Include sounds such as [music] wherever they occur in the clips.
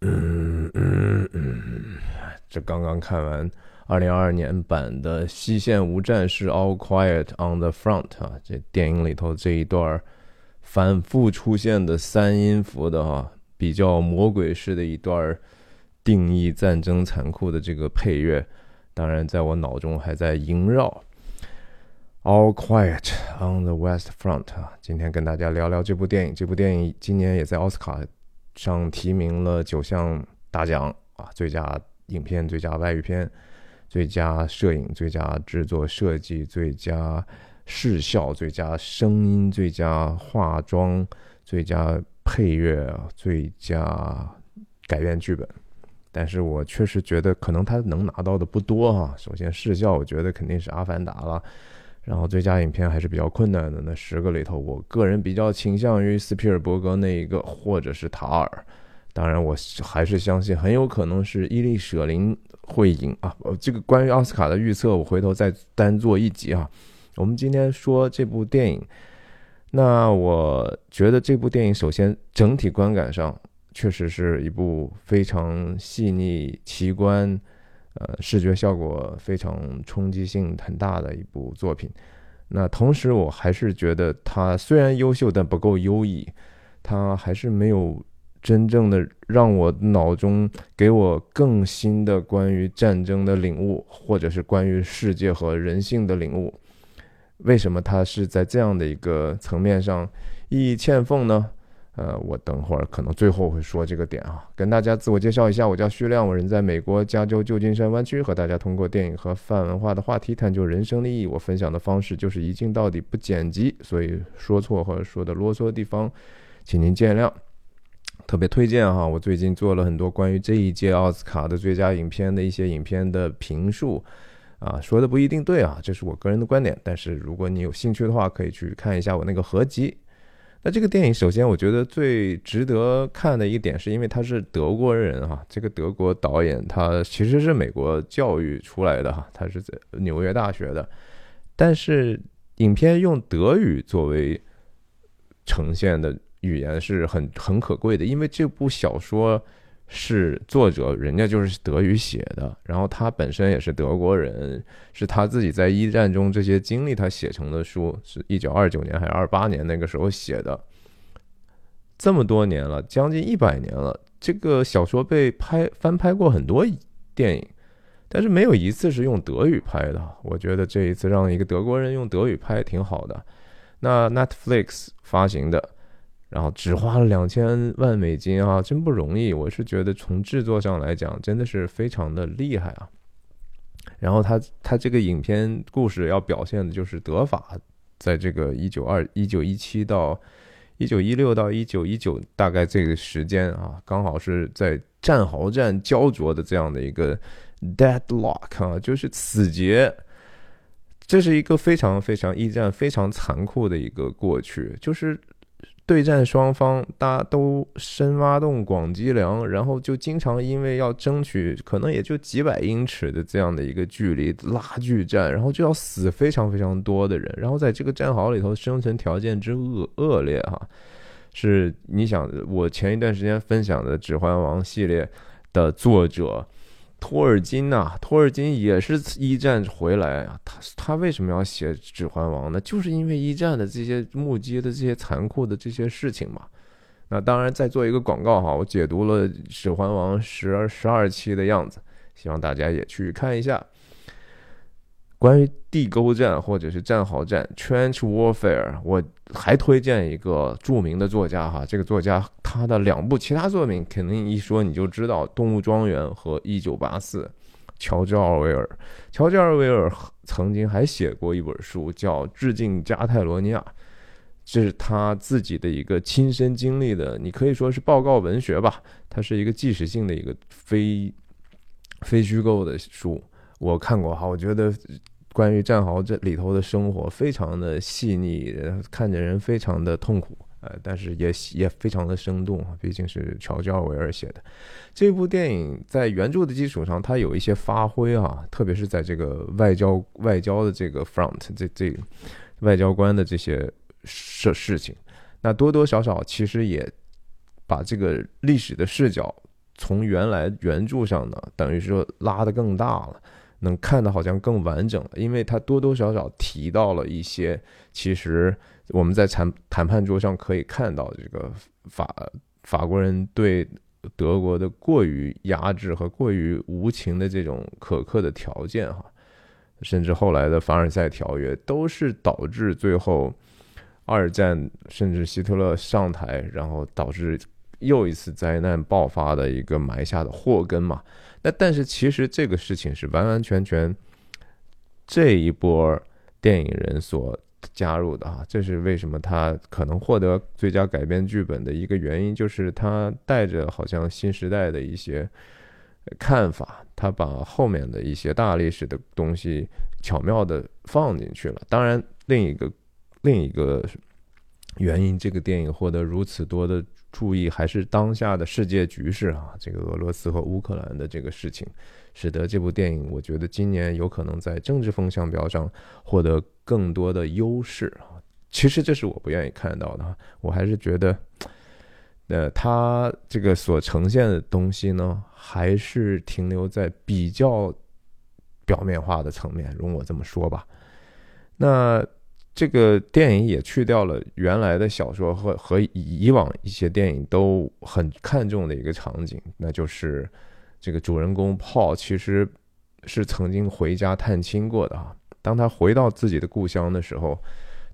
嗯嗯嗯，这刚刚看完二零二二年版的《西线无战事》，All Quiet on the Front 啊，这电影里头这一段反复出现的三音符的哈，比较魔鬼式的一段定义战争残酷的这个配乐，当然在我脑中还在萦绕。All Quiet on the West Front 啊，今天跟大家聊聊这部电影。这部电影今年也在奥斯卡上提名了九项大奖啊，最佳影片、最佳外语片、最佳摄影、最佳制作设计、最佳视效、最佳声音、最佳化妆、最佳配乐、最佳改编剧本。但是我确实觉得，可能他能拿到的不多哈。首先视效，我觉得肯定是《阿凡达》了。然后最佳影片还是比较困难的，那十个里头，我个人比较倾向于斯皮尔伯格那一个，或者是塔尔。当然，我还是相信很有可能是伊丽舍林会赢啊。呃这个关于奥斯卡的预测，我回头再单做一集啊。我们今天说这部电影，那我觉得这部电影首先整体观感上确实是一部非常细腻、奇观。呃，视觉效果非常冲击性很大的一部作品。那同时，我还是觉得它虽然优秀，但不够优异。它还是没有真正的让我脑中给我更新的关于战争的领悟，或者是关于世界和人性的领悟。为什么它是在这样的一个层面上意义欠奉呢？呃，我等会儿可能最后会说这个点啊，跟大家自我介绍一下，我叫徐亮，我人在美国加州旧金山湾区，和大家通过电影和泛文化的话题探究人生的意义。我分享的方式就是一镜到底，不剪辑，所以说错或者说的啰嗦的地方，请您见谅。特别推荐哈，我最近做了很多关于这一届奥斯卡的最佳影片的一些影片的评述，啊，说的不一定对啊，这是我个人的观点，但是如果你有兴趣的话，可以去看一下我那个合集。那这个电影，首先我觉得最值得看的一点，是因为他是德国人哈。这个德国导演他其实是美国教育出来的哈，他是在纽约大学的。但是影片用德语作为呈现的语言是很很可贵的，因为这部小说。是作者，人家就是德语写的，然后他本身也是德国人，是他自己在一战中这些经历，他写成的书，是一九二九年还是二八年那个时候写的，这么多年了，将近一百年了，这个小说被拍翻拍过很多电影，但是没有一次是用德语拍的。我觉得这一次让一个德国人用德语拍挺好的。那 Netflix 发行的。然后只花了两千万美金啊，真不容易。我是觉得从制作上来讲，真的是非常的厉害啊。然后他他这个影片故事要表现的就是德法在这个一九二一九一七到一九一六到一九一九大概这个时间啊，刚好是在战壕战焦灼的这样的一个 deadlock 啊，就是死结。这是一个非常非常一战非常残酷的一个过去，就是。对战双方，大家都深挖洞、广积粮，然后就经常因为要争取，可能也就几百英尺的这样的一个距离拉锯战，然后就要死非常非常多的人，然后在这个战壕里头生存条件之恶恶劣哈，是你想我前一段时间分享的《指环王》系列的作者。托尔金呐，托尔金也是一战回来啊，他他为什么要写《指环王》呢？就是因为一战的这些目击的这些残酷的这些事情嘛。那当然，再做一个广告哈，我解读了《指环王》十二十二期的样子，希望大家也去看一下。关于地沟战或者是战壕战 （trench warfare），我还推荐一个著名的作家哈，这个作家他的两部其他作品肯定一说你就知道，《动物庄园》和《一九八四》。乔治·奥威尔，乔治·奥威尔曾经还写过一本书叫《致敬加泰罗尼亚》，这是他自己的一个亲身经历的，你可以说是报告文学吧，它是一个纪实性的一个非非虚构的书。我看过哈，我觉得关于战壕这里头的生活非常的细腻，看着人非常的痛苦，呃，但是也也非常的生动，毕竟是乔治奥威尔写的。这部电影在原著的基础上，它有一些发挥啊，特别是在这个外交外交的这个 front 这这外交官的这些事事情，那多多少少其实也把这个历史的视角。从原来原著上呢，等于说拉得更大了，能看的好像更完整了，因为他多多少少提到了一些，其实我们在谈谈判桌上可以看到这个法法国人对德国的过于压制和过于无情的这种苛刻的条件哈，甚至后来的凡尔赛条约都是导致最后二战甚至希特勒上台，然后导致。又一次灾难爆发的一个埋下的祸根嘛？那但是其实这个事情是完完全全这一波电影人所加入的哈，这是为什么他可能获得最佳改编剧本的一个原因，就是他带着好像新时代的一些看法，他把后面的一些大历史的东西巧妙的放进去了。当然，另一个另一个原因，这个电影获得如此多的。注意，还是当下的世界局势啊，这个俄罗斯和乌克兰的这个事情，使得这部电影，我觉得今年有可能在政治风向标上获得更多的优势啊。其实这是我不愿意看到的，我还是觉得，呃，他这个所呈现的东西呢，还是停留在比较表面化的层面，容我这么说吧。那。这个电影也去掉了原来的小说和和以往一些电影都很看重的一个场景，那就是这个主人公 Paul 其实是曾经回家探亲过的啊。当他回到自己的故乡的时候，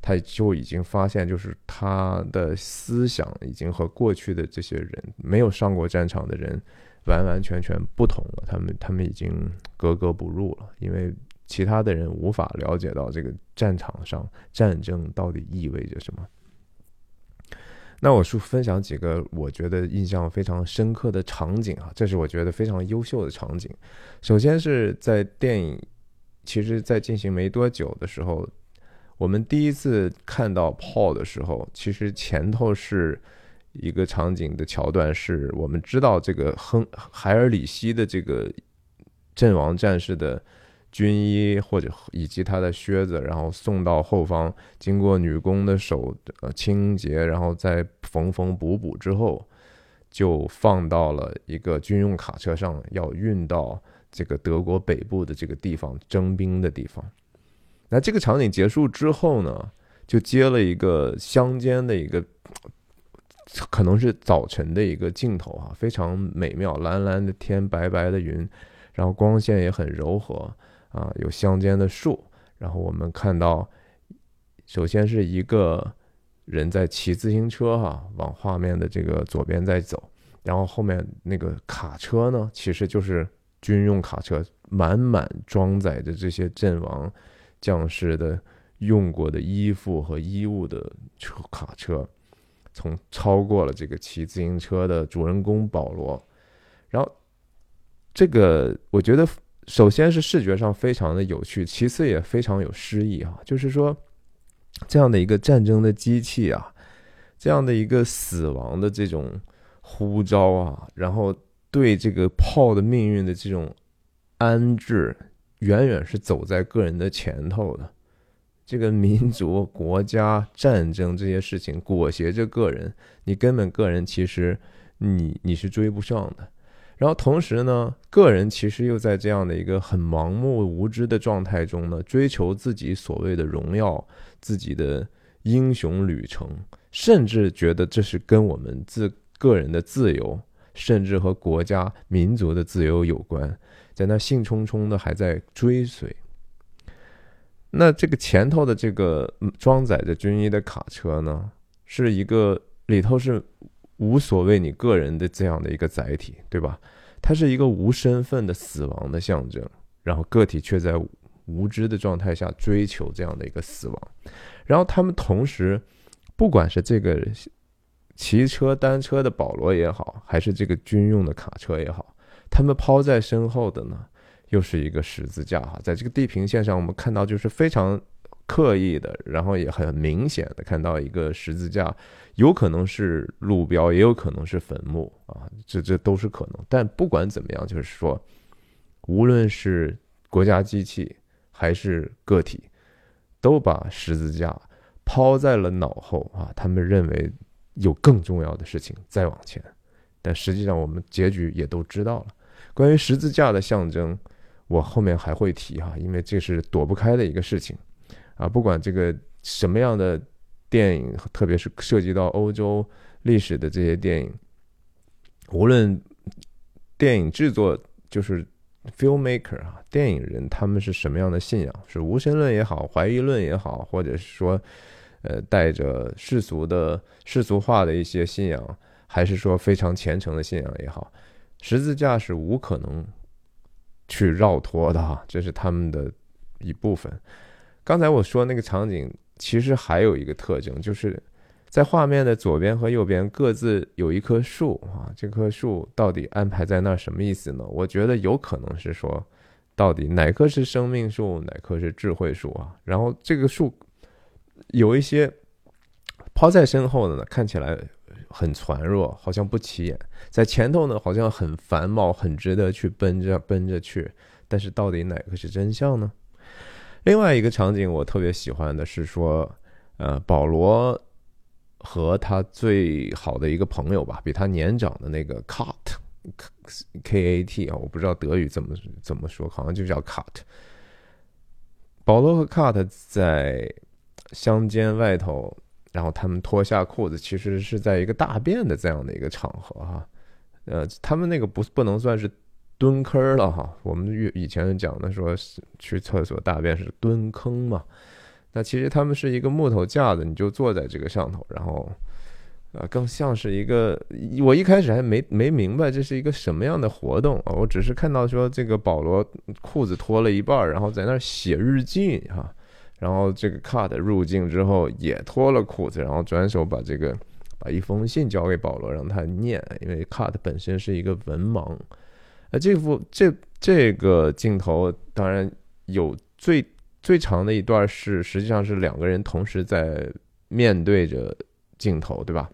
他就已经发现，就是他的思想已经和过去的这些人没有上过战场的人完完全全不同了。他们他们已经格格不入了，因为。其他的人无法了解到这个战场上战争到底意味着什么。那我是分享几个我觉得印象非常深刻的场景啊，这是我觉得非常优秀的场景。首先是在电影，其实在进行没多久的时候，我们第一次看到炮的时候，其实前头是一个场景的桥段，是我们知道这个亨海尔里希的这个阵亡战士的。军衣或者以及他的靴子，然后送到后方，经过女工的手呃清洁，然后再缝缝补补之后，就放到了一个军用卡车上，要运到这个德国北部的这个地方征兵的地方。那这个场景结束之后呢，就接了一个乡间的一个，[tsk] 可能是早晨的一个镜头啊，非常美妙，蓝蓝的天，白白的云，然后光线也很柔和。啊，有乡间的树，然后我们看到，首先是一个人在骑自行车，哈，往画面的这个左边在走，然后后面那个卡车呢，其实就是军用卡车，满满装载着这些阵亡将士的用过的衣服和衣物的车卡车，从超过了这个骑自行车的主人公保罗，然后这个我觉得。首先是视觉上非常的有趣，其次也非常有诗意啊。就是说，这样的一个战争的机器啊，这样的一个死亡的这种呼召啊，然后对这个炮的命运的这种安置，远远是走在个人的前头的。这个民族、国家、战争这些事情裹挟着个人，你根本个人其实你你是追不上的。然后同时呢，个人其实又在这样的一个很盲目无知的状态中呢，追求自己所谓的荣耀、自己的英雄旅程，甚至觉得这是跟我们自个人的自由，甚至和国家民族的自由有关，在那兴冲冲的还在追随。那这个前头的这个装载着军医的卡车呢，是一个里头是。无所谓你个人的这样的一个载体，对吧？它是一个无身份的死亡的象征，然后个体却在无知的状态下追求这样的一个死亡。然后他们同时，不管是这个骑车单车的保罗也好，还是这个军用的卡车也好，他们抛在身后的呢，又是一个十字架哈。在这个地平线上，我们看到就是非常刻意的，然后也很明显的看到一个十字架。有可能是路标，也有可能是坟墓啊，这这都是可能。但不管怎么样，就是说，无论是国家机器还是个体，都把十字架抛在了脑后啊。他们认为有更重要的事情再往前，但实际上我们结局也都知道了。关于十字架的象征，我后面还会提哈，因为这是躲不开的一个事情啊。不管这个什么样的电影，特别是涉及到欧洲历史的这些电影，无论电影制作就是 filmmaker 啊，电影人他们是什么样的信仰，是无神论也好，怀疑论也好，或者是说呃带着世俗的世俗化的一些信仰，还是说非常虔诚的信仰也好。十字架是无可能去绕脱的哈，这是他们的一部分。刚才我说那个场景，其实还有一个特征，就是在画面的左边和右边各自有一棵树啊。这棵树到底安排在那儿什么意思呢？我觉得有可能是说，到底哪棵是生命树，哪棵是智慧树啊？然后这个树有一些抛在身后的呢，看起来。很孱弱，好像不起眼；在前头呢，好像很繁茂，很值得去奔着奔着去。但是到底哪个是真相呢？另外一个场景我特别喜欢的是说，呃，保罗和他最好的一个朋友吧，比他年长的那个 Kat，K A T 啊，我不知道德语怎么怎么说，好像就叫 Kat。保罗和 Kat 在乡间外头。然后他们脱下裤子，其实是在一个大便的这样的一个场合哈，呃，他们那个不不能算是蹲坑了哈。我们以以前讲的说去厕所大便是蹲坑嘛，那其实他们是一个木头架子，你就坐在这个上头，然后啊，更像是一个，我一开始还没没明白这是一个什么样的活动啊，我只是看到说这个保罗裤子脱了一半，然后在那儿写日记哈。然后这个 cut 入境之后也脱了裤子，然后转手把这个把一封信交给保罗，让他念，因为 cut 本身是一个文盲。呃，这幅这这个镜头当然有最最长的一段是实际上是两个人同时在面对着镜头，对吧？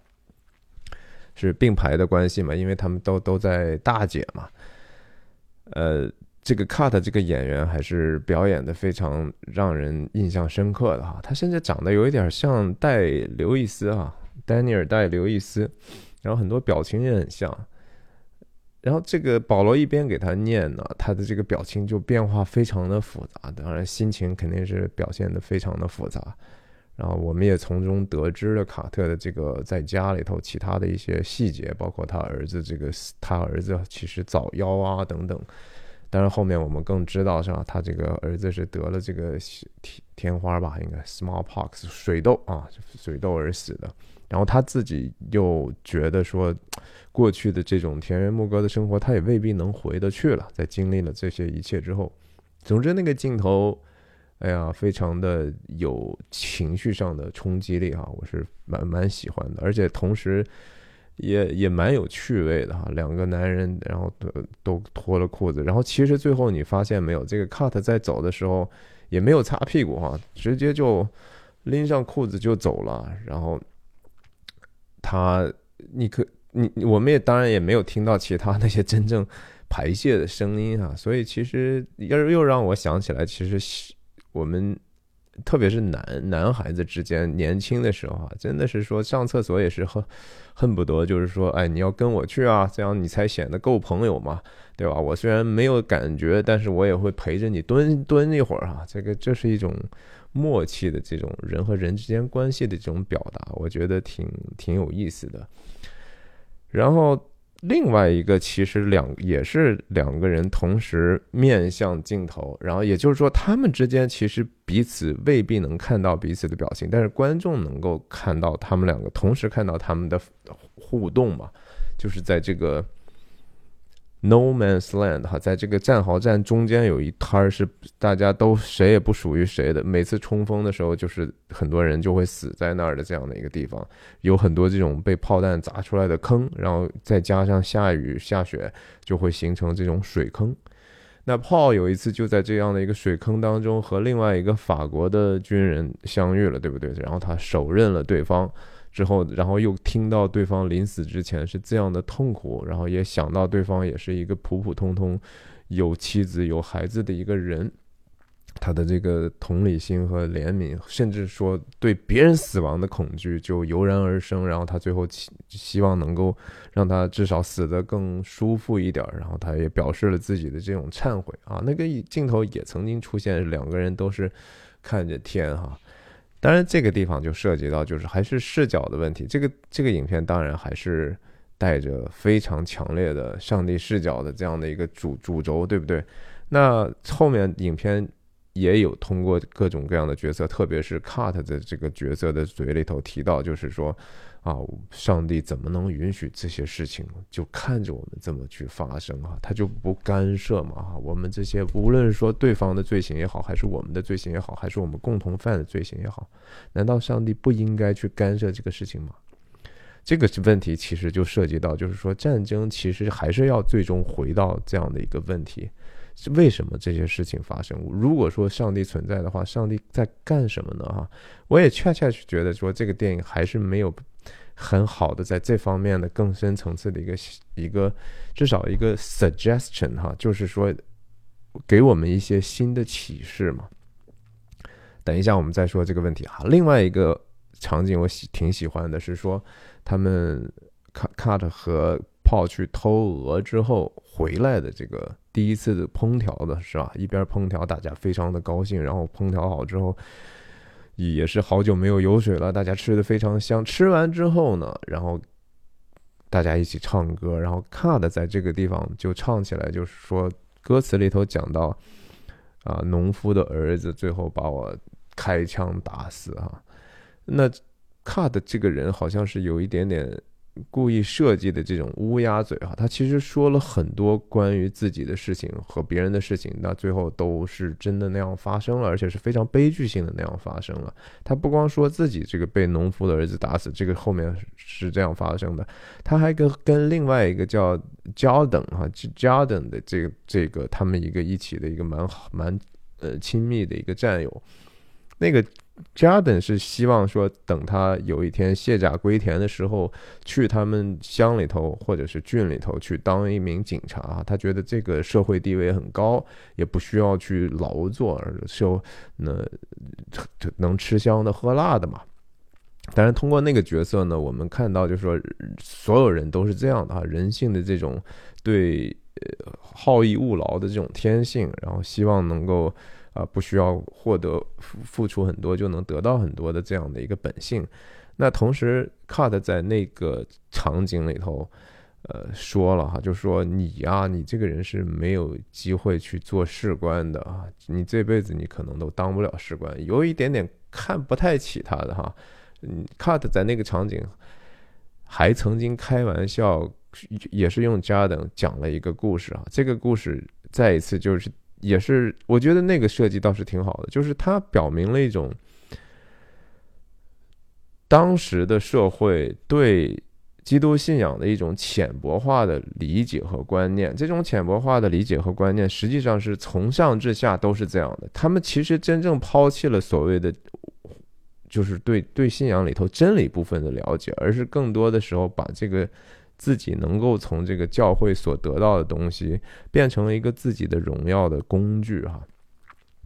是并排的关系嘛，因为他们都都在大姐嘛，呃。这个 cut 这个演员还是表演的非常让人印象深刻的哈，他甚至长得有一点像戴刘易斯啊，丹尼尔戴刘易斯，然后很多表情也很像。然后这个保罗一边给他念呢，他的这个表情就变化非常的复杂，当然心情肯定是表现的非常的复杂。然后我们也从中得知了卡特的这个在家里头其他的一些细节，包括他儿子这个他儿子其实早夭啊等等。当然，后面我们更知道是吧？他这个儿子是得了这个天天花吧，应该 smallpox 水痘啊，水痘而死的。然后他自己又觉得说，过去的这种田园牧歌的生活，他也未必能回得去了。在经历了这些一切之后，总之那个镜头，哎呀，非常的有情绪上的冲击力哈，我是蛮蛮喜欢的，而且同时。也也蛮有趣味的哈，两个男人，然后都都脱了裤子，然后其实最后你发现没有，这个 cut 在走的时候也没有擦屁股哈，直接就拎上裤子就走了，然后他，你可你我们也当然也没有听到其他那些真正排泄的声音啊，所以其实又又让我想起来，其实我们。特别是男男孩子之间，年轻的时候啊，真的是说上厕所也是恨恨不得，就是说，哎，你要跟我去啊，这样你才显得够朋友嘛，对吧？我虽然没有感觉，但是我也会陪着你蹲蹲一会儿啊。这个这是一种默契的这种人和人之间关系的这种表达，我觉得挺挺有意思的。然后。另外一个其实两也是两个人同时面向镜头，然后也就是说他们之间其实彼此未必能看到彼此的表情，但是观众能够看到他们两个同时看到他们的互动嘛，就是在这个。No man's land 哈，在这个战壕战中间有一摊儿是大家都谁也不属于谁的。每次冲锋的时候，就是很多人就会死在那儿的这样的一个地方，有很多这种被炮弹砸出来的坑，然后再加上下雨下雪，就会形成这种水坑。那炮有一次就在这样的一个水坑当中和另外一个法国的军人相遇了，对不对？然后他手刃了对方。之后，然后又听到对方临死之前是这样的痛苦，然后也想到对方也是一个普普通通有妻子有孩子的一个人，他的这个同理心和怜悯，甚至说对别人死亡的恐惧就油然而生。然后他最后希希望能够让他至少死得更舒服一点。然后他也表示了自己的这种忏悔啊。那个镜头也曾经出现，两个人都是看着天哈。当然这个地方就涉及到就是还是视角的问题。这个这个影片当然还是带着非常强烈的上帝视角的这样的一个主主轴，对不对？那后面影片。也有通过各种各样的角色，特别是 Cut 的这个角色的嘴里头提到，就是说，啊，上帝怎么能允许这些事情就看着我们这么去发生啊？他就不干涉嘛？哈，我们这些无论说对方的罪行也好，还是我们的罪行也好，还是我们共同犯的罪行也好，难道上帝不应该去干涉这个事情吗？这个问题其实就涉及到，就是说战争其实还是要最终回到这样的一个问题。为什么这些事情发生？如果说上帝存在的话，上帝在干什么呢？哈，我也恰恰是觉得说，这个电影还是没有很好的在这方面的更深层次的一个一个至少一个 suggestion 哈，就是说给我们一些新的启示嘛。等一下我们再说这个问题哈。另外一个场景我喜挺喜欢的是说，他们 cut cut 和炮去偷鹅之后回来的这个。第一次的烹调的是吧？一边烹调，大家非常的高兴。然后烹调好之后，也是好久没有油水了，大家吃的非常香。吃完之后呢，然后大家一起唱歌。然后 Card 在这个地方就唱起来，就是说歌词里头讲到啊，农夫的儿子最后把我开枪打死哈。那 Card 这个人好像是有一点点。故意设计的这种乌鸦嘴哈，他其实说了很多关于自己的事情和别人的事情，那最后都是真的那样发生了，而且是非常悲剧性的那样发生了。他不光说自己这个被农夫的儿子打死，这个后面是这样发生的，他还跟跟另外一个叫 Jordan 哈，Jordan 的这个这个他们一个一起的一个蛮好蛮呃亲密的一个战友，那个。Jaden 是希望说，等他有一天卸甲归田的时候，去他们乡里头或者是郡里头去当一名警察。他觉得这个社会地位很高，也不需要去劳作，就那能吃香的喝辣的嘛。但是通过那个角色呢，我们看到就是说，所有人都是这样的哈，人性的这种对好逸恶劳的这种天性，然后希望能够。啊，不需要获得付付出很多就能得到很多的这样的一个本性。那同时，Cut 在那个场景里头，呃，说了哈，就说你呀，你这个人是没有机会去做士官的啊，你这辈子你可能都当不了士官，有一点点看不太起他的哈。嗯，Cut 在那个场景还曾经开玩笑，也是用 Jordan 讲了一个故事啊，这个故事再一次就是。也是，我觉得那个设计倒是挺好的，就是它表明了一种当时的社会对基督信仰的一种浅薄化的理解和观念。这种浅薄化的理解和观念，实际上是从上至下都是这样的。他们其实真正抛弃了所谓的，就是对对信仰里头真理部分的了解，而是更多的时候把这个。自己能够从这个教会所得到的东西，变成了一个自己的荣耀的工具哈。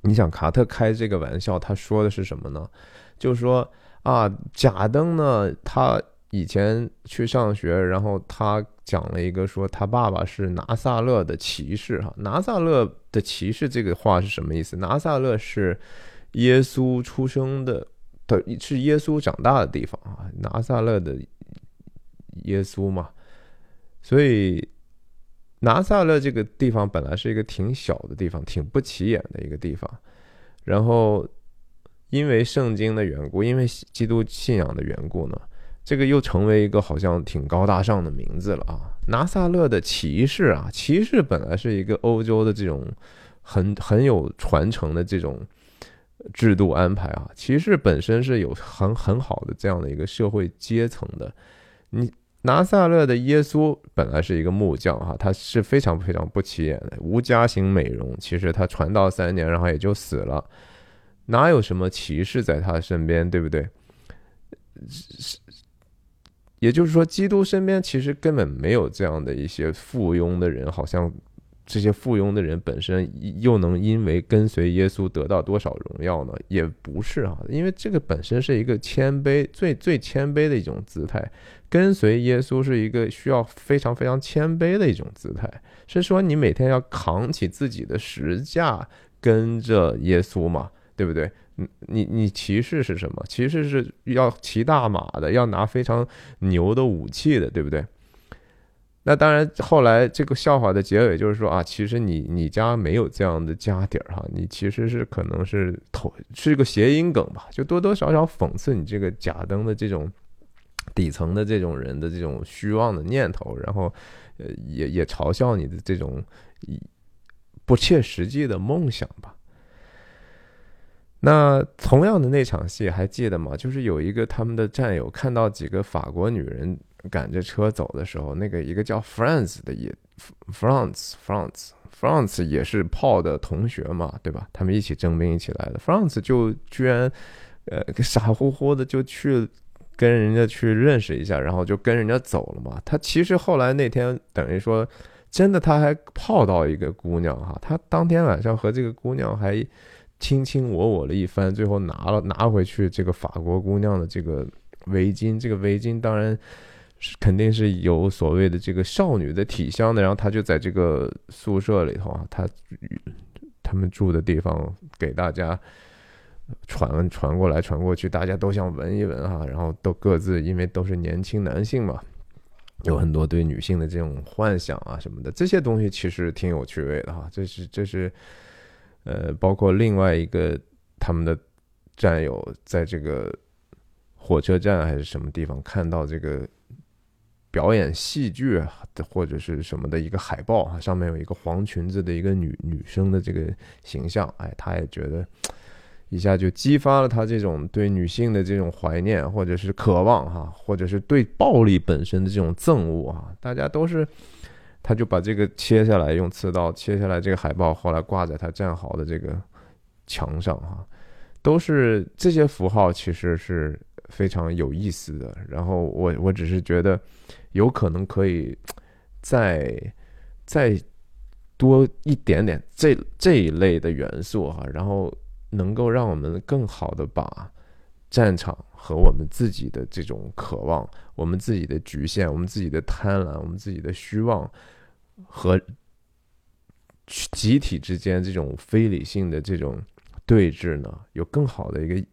你想卡特开这个玩笑，他说的是什么呢？就是说啊，贾登呢，他以前去上学，然后他讲了一个说他爸爸是拿撒勒的骑士哈。拿撒勒的骑士这个话是什么意思？拿撒勒是耶稣出生的的，是耶稣长大的地方啊。拿撒勒的耶稣嘛。所以，拿撒勒这个地方本来是一个挺小的地方，挺不起眼的一个地方。然后，因为圣经的缘故，因为基督信仰的缘故呢，这个又成为一个好像挺高大上的名字了啊。拿撒勒的骑士啊，骑士本来是一个欧洲的这种很很有传承的这种制度安排啊。骑士本身是有很很好的这样的一个社会阶层的，你。拿撒勒的耶稣本来是一个木匠哈，他是非常非常不起眼的，无家型美容。其实他传道三年，然后也就死了，哪有什么骑士在他身边，对不对？是也就是说，基督身边其实根本没有这样的一些附庸的人，好像这些附庸的人本身又能因为跟随耶稣得到多少荣耀呢？也不是啊，因为这个本身是一个谦卑，最最谦卑的一种姿态。跟随耶稣是一个需要非常非常谦卑的一种姿态，是说你每天要扛起自己的十架，跟着耶稣嘛，对不对？你你你骑士是什么？骑士是要骑大马的，要拿非常牛的武器的，对不对？那当然，后来这个笑话的结尾就是说啊，其实你你家没有这样的家底儿哈，你其实是可能是头是个谐音梗吧，就多多少少讽刺你这个假登的这种底层的这种人的这种虚妄的念头，然后呃也也嘲笑你的这种不切实际的梦想吧。那同样的那场戏还记得吗？就是有一个他们的战友看到几个法国女人。赶着车走的时候，那个一个叫 France 的也，France，France，France 也是炮的同学嘛，对吧？他们一起征兵一起来的。France 就居然，呃，傻乎乎的就去跟人家去认识一下，然后就跟人家走了嘛。他其实后来那天等于说，真的他还泡到一个姑娘哈，他当天晚上和这个姑娘还卿卿我我了一番，最后拿了拿回去这个法国姑娘的这个围巾，这个围巾当然。肯定是有所谓的这个少女的体香的，然后他就在这个宿舍里头啊，他他们住的地方给大家传传过来传过去，大家都想闻一闻哈，然后都各自因为都是年轻男性嘛，有很多对女性的这种幻想啊什么的，这些东西其实挺有趣味的哈。这是这是呃，包括另外一个他们的战友在这个火车站还是什么地方看到这个。表演戏剧或者是什么的一个海报啊，上面有一个黄裙子的一个女女生的这个形象，哎，他也觉得一下就激发了他这种对女性的这种怀念或者是渴望哈，或者是对暴力本身的这种憎恶啊，大家都是，他就把这个切下来，用刺刀切下来这个海报，后来挂在他战壕的这个墙上哈，都是这些符号其实是非常有意思的。然后我我只是觉得。有可能可以 [tsk] 再再多一点点这这一类的元素哈，然后能够让我们更好的把战场和我们自己的这种渴望、我们自己的局限、我们自己的贪婪、我们自己的虚妄和集体之间这种非理性的这种对峙呢，有更好的一个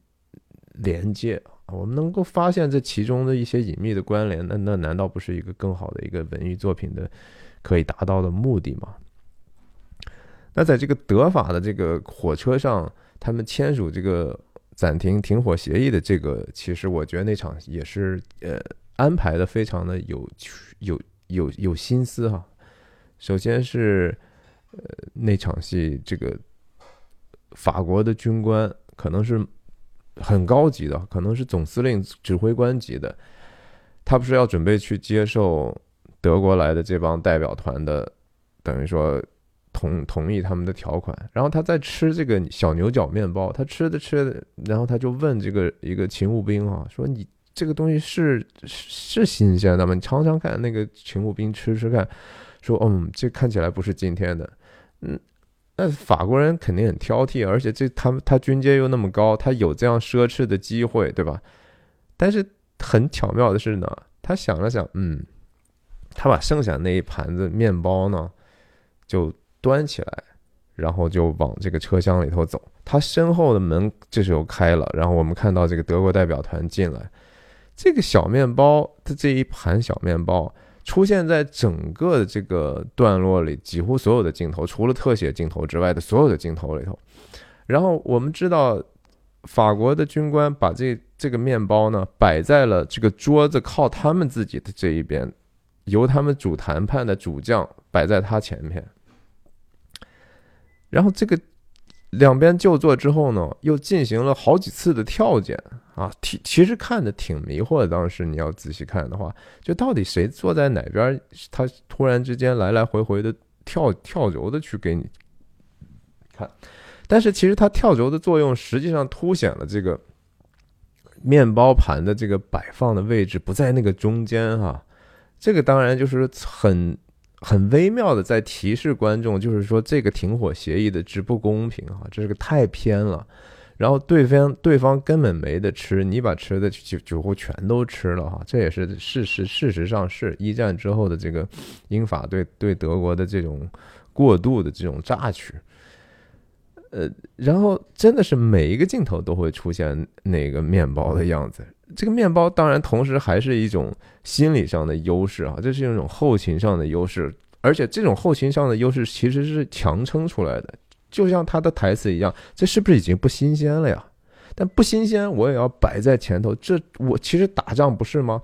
连接。我们能够发现这其中的一些隐秘的关联，那那难道不是一个更好的一个文艺作品的可以达到的目的吗？那在这个德法的这个火车上，他们签署这个暂停停火协议的这个，其实我觉得那场也是呃安排的非常的有有有有心思哈。首先是呃那场戏，这个法国的军官可能是。很高级的，可能是总司令、指挥官级的，他不是要准备去接受德国来的这帮代表团的，等于说同同意他们的条款。然后他在吃这个小牛角面包，他吃的吃的，然后他就问这个一个勤务兵啊，说你这个东西是是新鲜的吗？你尝尝看。那个勤务兵吃吃看，说嗯，这看起来不是今天的，嗯。那法国人肯定很挑剔，而且这他们他军阶又那么高，他有这样奢侈的机会，对吧？但是很巧妙的是呢，他想了想，嗯，他把剩下那一盘子面包呢，就端起来，然后就往这个车厢里头走。他身后的门这时候开了，然后我们看到这个德国代表团进来，这个小面包的这一盘小面包。出现在整个的这个段落里，几乎所有的镜头，除了特写镜头之外的所有的镜头里头。然后我们知道，法国的军官把这这个面包呢摆在了这个桌子靠他们自己的这一边，由他们主谈判的主将摆在他前面。然后这个。两边就坐之后呢，又进行了好几次的跳剪啊，其其实看的挺迷惑的。当时你要仔细看的话，就到底谁坐在哪边，他突然之间来来回回的跳跳轴的去给你看。但是其实它跳轴的作用，实际上凸显了这个面包盘的这个摆放的位置不在那个中间哈。这个当然就是很很微妙的在提示观众，就是说这个停火协议的之不公平啊，这是个太偏了。然后对方对方根本没得吃，你把吃的几几乎全都吃了哈，这也是事实。事实上是一战之后的这个英法对对德国的这种过度的这种榨取。呃，然后真的是每一个镜头都会出现那个面包的样子。这个面包当然同时还是一种心理上的优势啊，这是一种后勤上的优势，而且这种后勤上的优势其实是强撑出来的。就像他的台词一样，这是不是已经不新鲜了呀？但不新鲜，我也要摆在前头。这我其实打仗不是吗？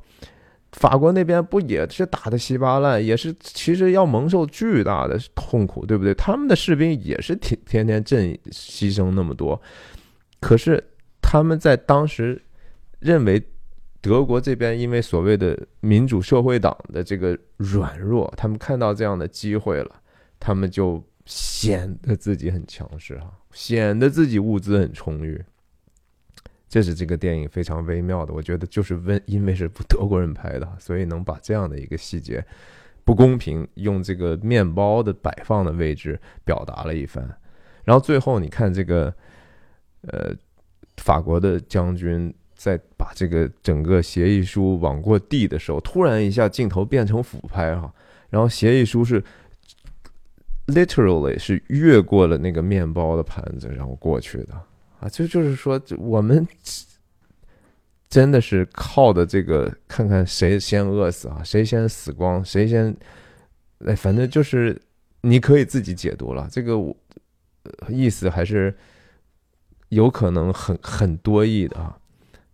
法国那边不也是打的稀巴烂，也是其实要蒙受巨大的痛苦，对不对？他们的士兵也是天天天阵牺牲那么多，可是他们在当时认为德国这边因为所谓的民主社会党的这个软弱，他们看到这样的机会了，他们就。显得自己很强势哈，显得自己物资很充裕，这是这个电影非常微妙的。我觉得就是温，因为是德国人拍的，所以能把这样的一个细节不公平用这个面包的摆放的位置表达了一番。然后最后你看这个，呃，法国的将军在把这个整个协议书往过递的时候，突然一下镜头变成俯拍哈，然后协议书是。Literally 是越过了那个面包的盘子，然后过去的啊，就就是说，我们真的是靠的这个，看看谁先饿死啊，谁先死光，谁先，哎，反正就是你可以自己解读了，这个我意思还是有可能很很多义的啊，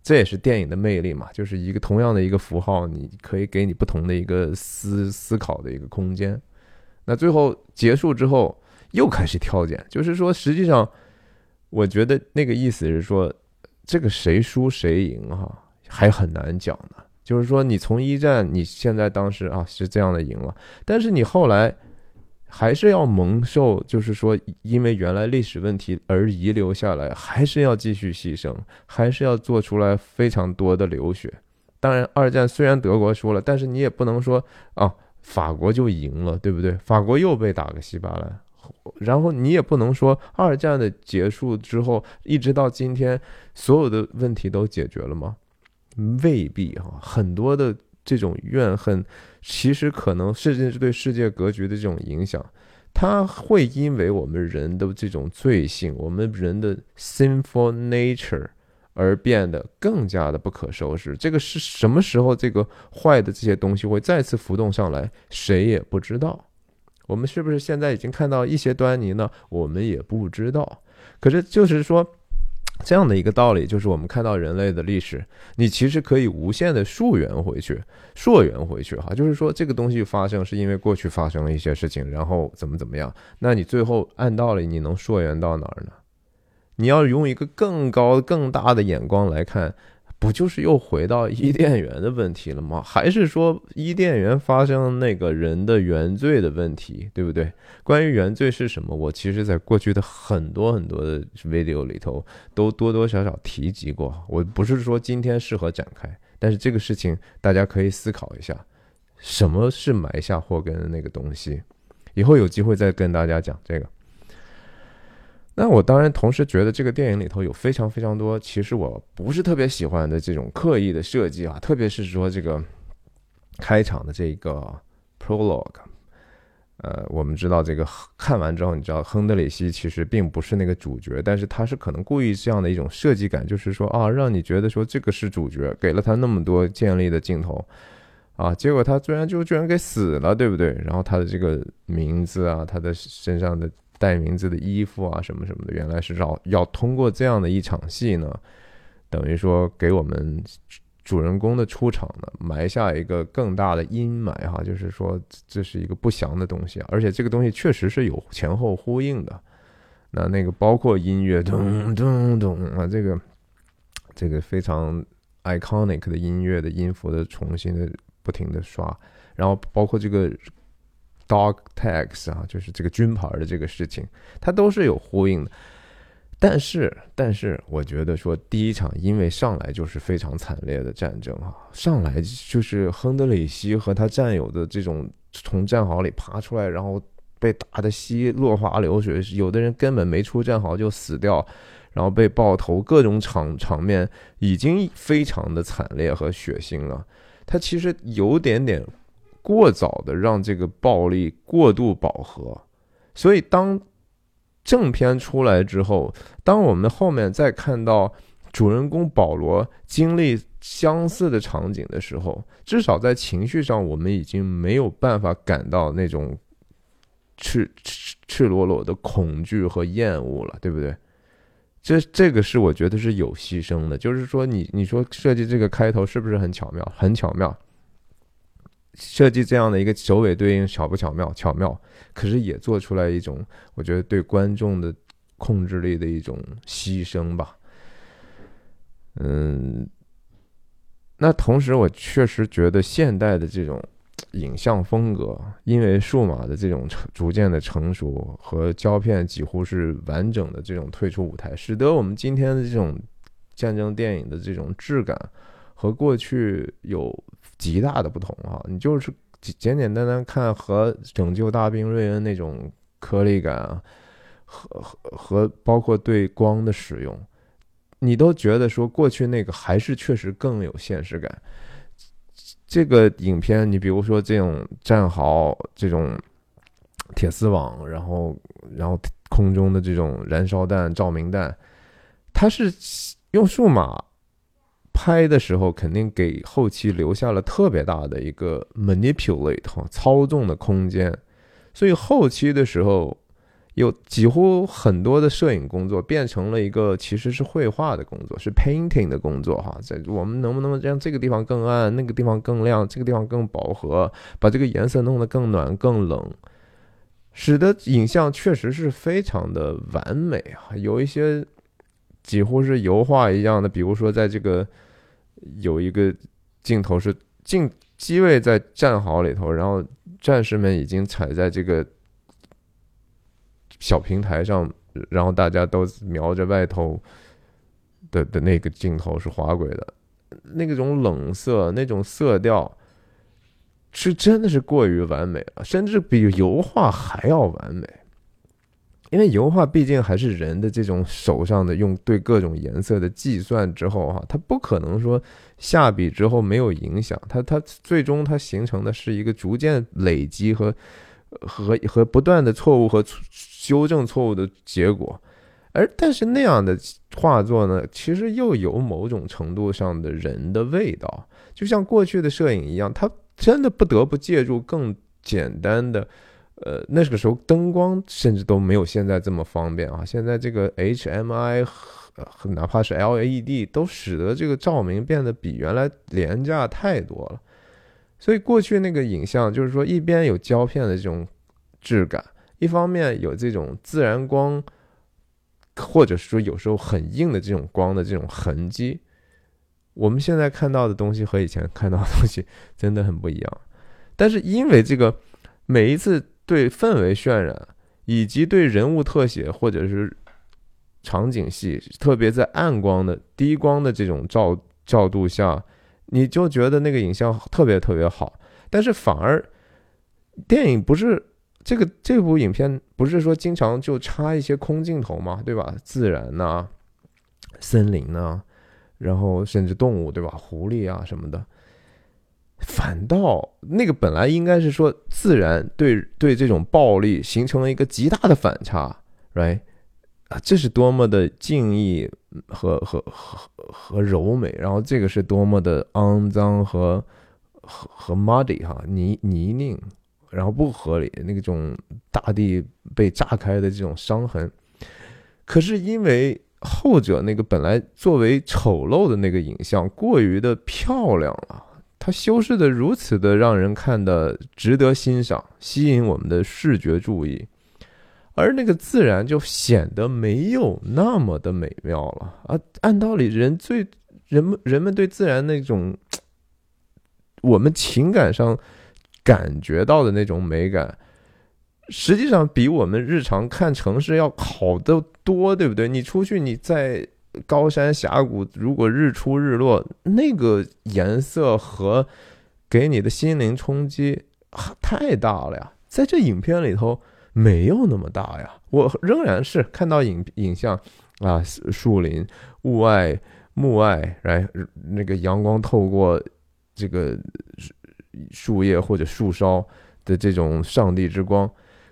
这也是电影的魅力嘛，就是一个同样的一个符号，你可以给你不同的一个思思考的一个空间。那最后结束之后又开始挑拣，就是说，实际上我觉得那个意思是说，这个谁输谁赢哈，还很难讲呢。就是说，你从一战，你现在当时啊是这样的赢了，但是你后来还是要蒙受，就是说，因为原来历史问题而遗留下来，还是要继续牺牲，还是要做出来非常多的流血。当然，二战虽然德国输了，但是你也不能说啊。法国就赢了，对不对？法国又被打个稀巴烂，然后你也不能说二战的结束之后，一直到今天，所有的问题都解决了吗？未必哈，很多的这种怨恨，其实可能甚至是对世界格局的这种影响，它会因为我们人的这种罪性，我们人的 sinful nature。而变得更加的不可收拾。这个是什么时候？这个坏的这些东西会再次浮动上来，谁也不知道。我们是不是现在已经看到一些端倪呢？我们也不知道。可是就是说，这样的一个道理，就是我们看到人类的历史，你其实可以无限的溯源回去，溯源回去哈。就是说，这个东西发生是因为过去发生了一些事情，然后怎么怎么样？那你最后按道理，你能溯源到哪儿呢？你要用一个更高、更大的眼光来看，不就是又回到伊甸园的问题了吗？[laughs] 还是说伊甸园发生那个人的原罪的问题，对不对？关于原罪是什么，我其实在过去的很多很多的 video 里头都多多少少提及过。我不是说今天适合展开，但是这个事情大家可以思考一下，什么是埋下祸根的那个东西？以后有机会再跟大家讲这个。那我当然同时觉得这个电影里头有非常非常多，其实我不是特别喜欢的这种刻意的设计啊，特别是说这个开场的这个 prologue，呃，我们知道这个看完之后，你知道亨德里希其实并不是那个主角，但是他是可能故意这样的一种设计感，就是说啊，让你觉得说这个是主角，给了他那么多建立的镜头啊，结果他居然就居然给死了，对不对？然后他的这个名字啊，他的身上的。带名字的衣服啊，什么什么的，原来是要要通过这样的一场戏呢，等于说给我们主人公的出场呢埋下一个更大的阴霾哈，就是说这是一个不祥的东西，而且这个东西确实是有前后呼应的。那那个包括音乐咚咚咚啊，这个这个非常 iconic 的音乐的音符的重新的不停的刷，然后包括这个。Dog tags 啊，就是这个军牌的这个事情，它都是有呼应的。但是，但是，我觉得说第一场因为上来就是非常惨烈的战争啊，上来就是亨德里希和他战友的这种从战壕里爬出来，然后被打得稀落花流水，有的人根本没出战壕就死掉，然后被爆头，各种场场面已经非常的惨烈和血腥了。他其实有点点过早的让这个暴力过度饱和，所以当。正片出来之后，当我们后面再看到主人公保罗经历相似的场景的时候，至少在情绪上，我们已经没有办法感到那种赤赤赤裸裸的恐惧和厌恶了，对不对？这这个是我觉得是有牺牲的，就是说，你你说设计这个开头是不是很巧妙？很巧妙。设计这样的一个首尾对应巧不巧妙？巧妙，可是也做出来一种我觉得对观众的控制力的一种牺牲吧。嗯，那同时我确实觉得现代的这种影像风格，因为数码的这种逐渐的成熟和胶片几乎是完整的这种退出舞台，使得我们今天的这种战争电影的这种质感和过去有。极大的不同啊！你就是简简单单看和《拯救大兵瑞恩》那种颗粒感啊，和和和包括对光的使用，你都觉得说过去那个还是确实更有现实感。这个影片，你比如说这种战壕、这种铁丝网，然后然后空中的这种燃烧弹、照明弹，它是用数码。拍的时候肯定给后期留下了特别大的一个 manipulate 操纵的空间，所以后期的时候有几乎很多的摄影工作变成了一个其实是绘画的工作，是 painting 的工作哈。在我们能不能让这个地方更暗，那个地方更亮，这个地方更饱和，把这个颜色弄得更暖更冷，使得影像确实是非常的完美啊。有一些几乎是油画一样的，比如说在这个。有一个镜头是镜机位在战壕里头，然后战士们已经踩在这个小平台上，然后大家都瞄着外头的的那个镜头是滑轨的，那种冷色那种色调是真的是过于完美了，甚至比油画还要完美。因为油画毕竟还是人的这种手上的用对各种颜色的计算之后哈，它不可能说下笔之后没有影响，它它最终它形成的是一个逐渐累积和和和不断的错误和修正错误的结果，而但是那样的画作呢，其实又有某种程度上的人的味道，就像过去的摄影一样，它真的不得不借助更简单的。呃，那个时候灯光甚至都没有现在这么方便啊！现在这个 HMI 和哪怕是 LED 都使得这个照明变得比原来廉价太多了。所以过去那个影像就是说，一边有胶片的这种质感，一方面有这种自然光，或者是说有时候很硬的这种光的这种痕迹。我们现在看到的东西和以前看到的东西真的很不一样。但是因为这个每一次。对氛围渲染，以及对人物特写或者是场景戏，特别在暗光的低光的这种照照度下，你就觉得那个影像特别特别好。但是反而电影不是这个这部影片不是说经常就插一些空镜头嘛，对吧？自然呐，森林呐，然后甚至动物，对吧？狐狸啊什么的。反倒那个本来应该是说自然对对这种暴力形成了一个极大的反差，right 啊，这是多么的敬意和和和和柔美，然后这个是多么的肮脏和和和 muddy 哈泥泥泞，然后不合理那种大地被炸开的这种伤痕，可是因为后者那个本来作为丑陋的那个影像过于的漂亮了。它修饰的如此的让人看的值得欣赏，吸引我们的视觉注意，而那个自然就显得没有那么的美妙了啊！按道理，人最人们人们对自然那种我们情感上感觉到的那种美感，实际上比我们日常看城市要好得多，对不对？你出去，你在高山峡谷，如果日出日落，那个颜色和给你的心灵冲击太大了呀！在这影片里头没有那么大呀。我仍然是看到影影像啊，树林、雾外、幕外，来那个阳光透过这个树叶或者树梢的这种上帝之光。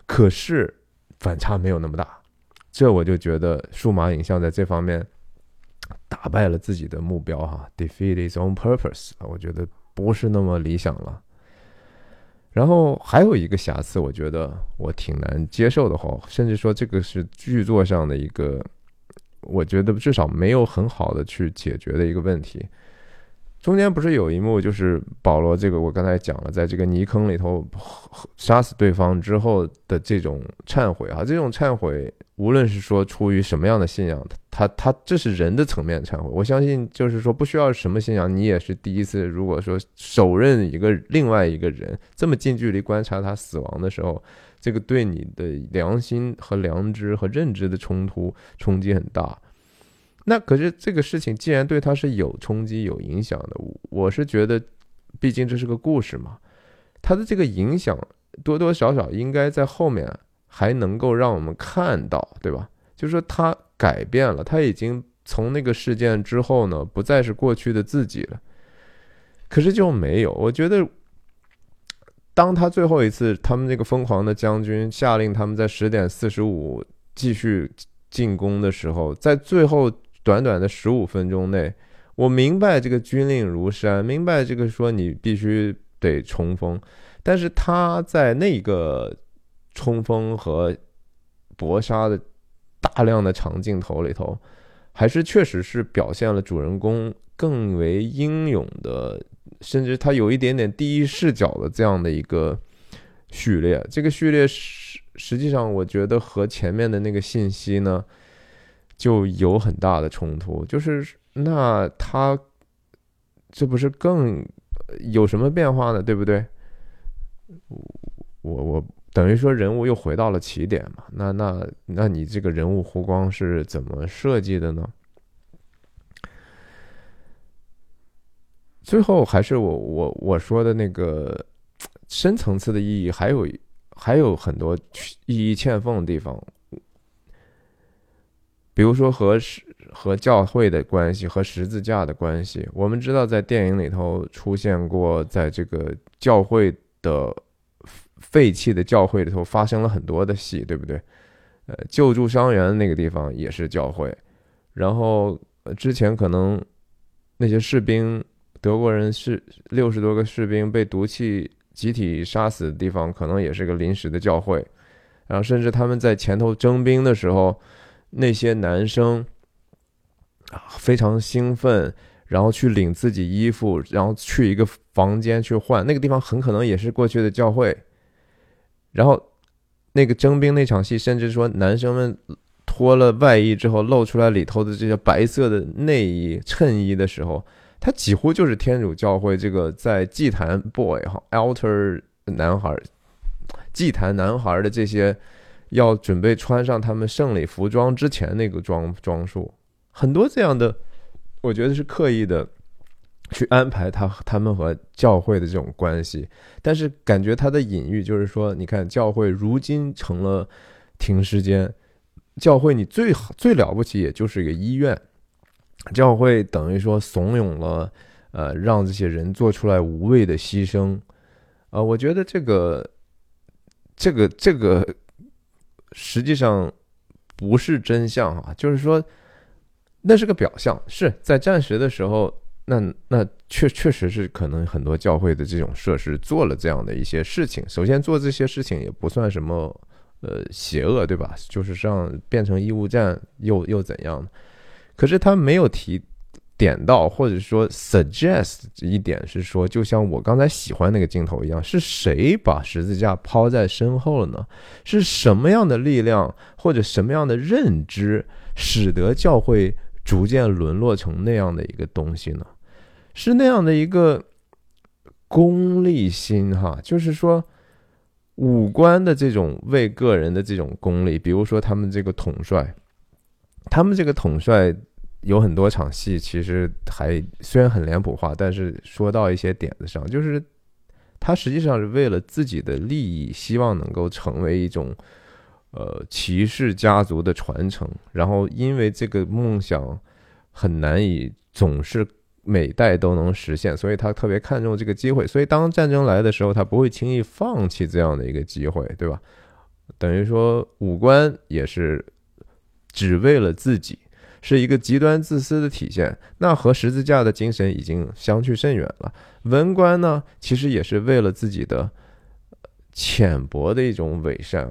可是反差没有那么大，这我就觉得数码影像在这方面打败了自己的目标哈，defeat his own purpose 啊，我觉得不是那么理想了。然后还有一个瑕疵，我觉得我挺难接受的哈，甚至说这个是剧作上的一个，我觉得至少没有很好的去解决的一个问题。中间不是有一幕，就是保罗这个我刚才讲了，在这个泥坑里头杀死对方之后的这种忏悔啊，这种忏悔，无论是说出于什么样的信仰，他他这是人的层面忏悔。我相信，就是说不需要什么信仰，你也是第一次。如果说手刃一个另外一个人，这么近距离观察他死亡的时候，这个对你的良心和良知和认知的冲突冲击很大。那可是这个事情，既然对他是有冲击、有影响的，我是觉得，毕竟这是个故事嘛，他的这个影响多多少少应该在后面还能够让我们看到，对吧？就是说他改变了，他已经从那个事件之后呢，不再是过去的自己了。可是就没有，我觉得，当他最后一次，他们那个疯狂的将军下令他们在十点四十五继续进攻的时候，在最后。短短的十五分钟内，我明白这个军令如山，明白这个说你必须得冲锋，但是他在那个冲锋和搏杀的大量的长镜头里头，还是确实是表现了主人公更为英勇的，甚至他有一点点第一视角的这样的一个序列。这个序列实实际上，我觉得和前面的那个信息呢。就有很大的冲突，就是那他这不是更有什么变化呢？对不对？我我等于说人物又回到了起点嘛？那那那你这个人物弧光是怎么设计的呢？最后还是我我我说的那个深层次的意义，还有还有很多意义欠奉的地方。比如说和十和教会的关系和十字架的关系，我们知道在电影里头出现过，在这个教会的废弃的教会里头发生了很多的戏，对不对？呃，救助伤员那个地方也是教会，然后之前可能那些士兵，德国人是六十多个士兵被毒气集体杀死的地方，可能也是个临时的教会，然后甚至他们在前头征兵的时候。那些男生啊，非常兴奋，然后去领自己衣服，然后去一个房间去换。那个地方很可能也是过去的教会。然后那个征兵那场戏，甚至说男生们脱了外衣之后，露出来里头的这些白色的内衣、衬衣的时候，他几乎就是天主教会这个在祭坛 boy 哈，altar 男孩、祭坛男孩的这些。要准备穿上他们圣礼服装之前那个装装束，很多这样的，我觉得是刻意的去安排他他们和教会的这种关系。但是感觉他的隐喻就是说，你看教会如今成了停尸间，教会你最好最了不起也就是一个医院，教会等于说怂恿了呃让这些人做出来无谓的牺牲，啊，我觉得这个这个这个。实际上不是真相啊，就是说那是个表象，是在战时的时候，那那确确实是可能很多教会的这种设施做了这样的一些事情。首先做这些事情也不算什么呃邪恶，对吧？就是让变成医务站又又怎样可是他没有提。点到或者说 suggest 一点是说，就像我刚才喜欢那个镜头一样，是谁把十字架抛在身后了呢？是什么样的力量或者什么样的认知，使得教会逐渐沦落成那样的一个东西呢？是那样的一个功利心哈，就是说，五官的这种为个人的这种功利，比如说他们这个统帅，他们这个统帅有很多场戏，其实还虽然很脸谱化，但是说到一些点子上，就是他实际上是为了自己的利益，希望能够成为一种呃骑士家族的传承，然后因为这个梦想很难以总是。每代都能实现，所以他特别看重这个机会。所以当战争来的时候，他不会轻易放弃这样的一个机会，对吧？等于说，武官也是只为了自己，是一个极端自私的体现。那和十字架的精神已经相去甚远了。文官呢，其实也是为了自己的浅薄的一种伪善，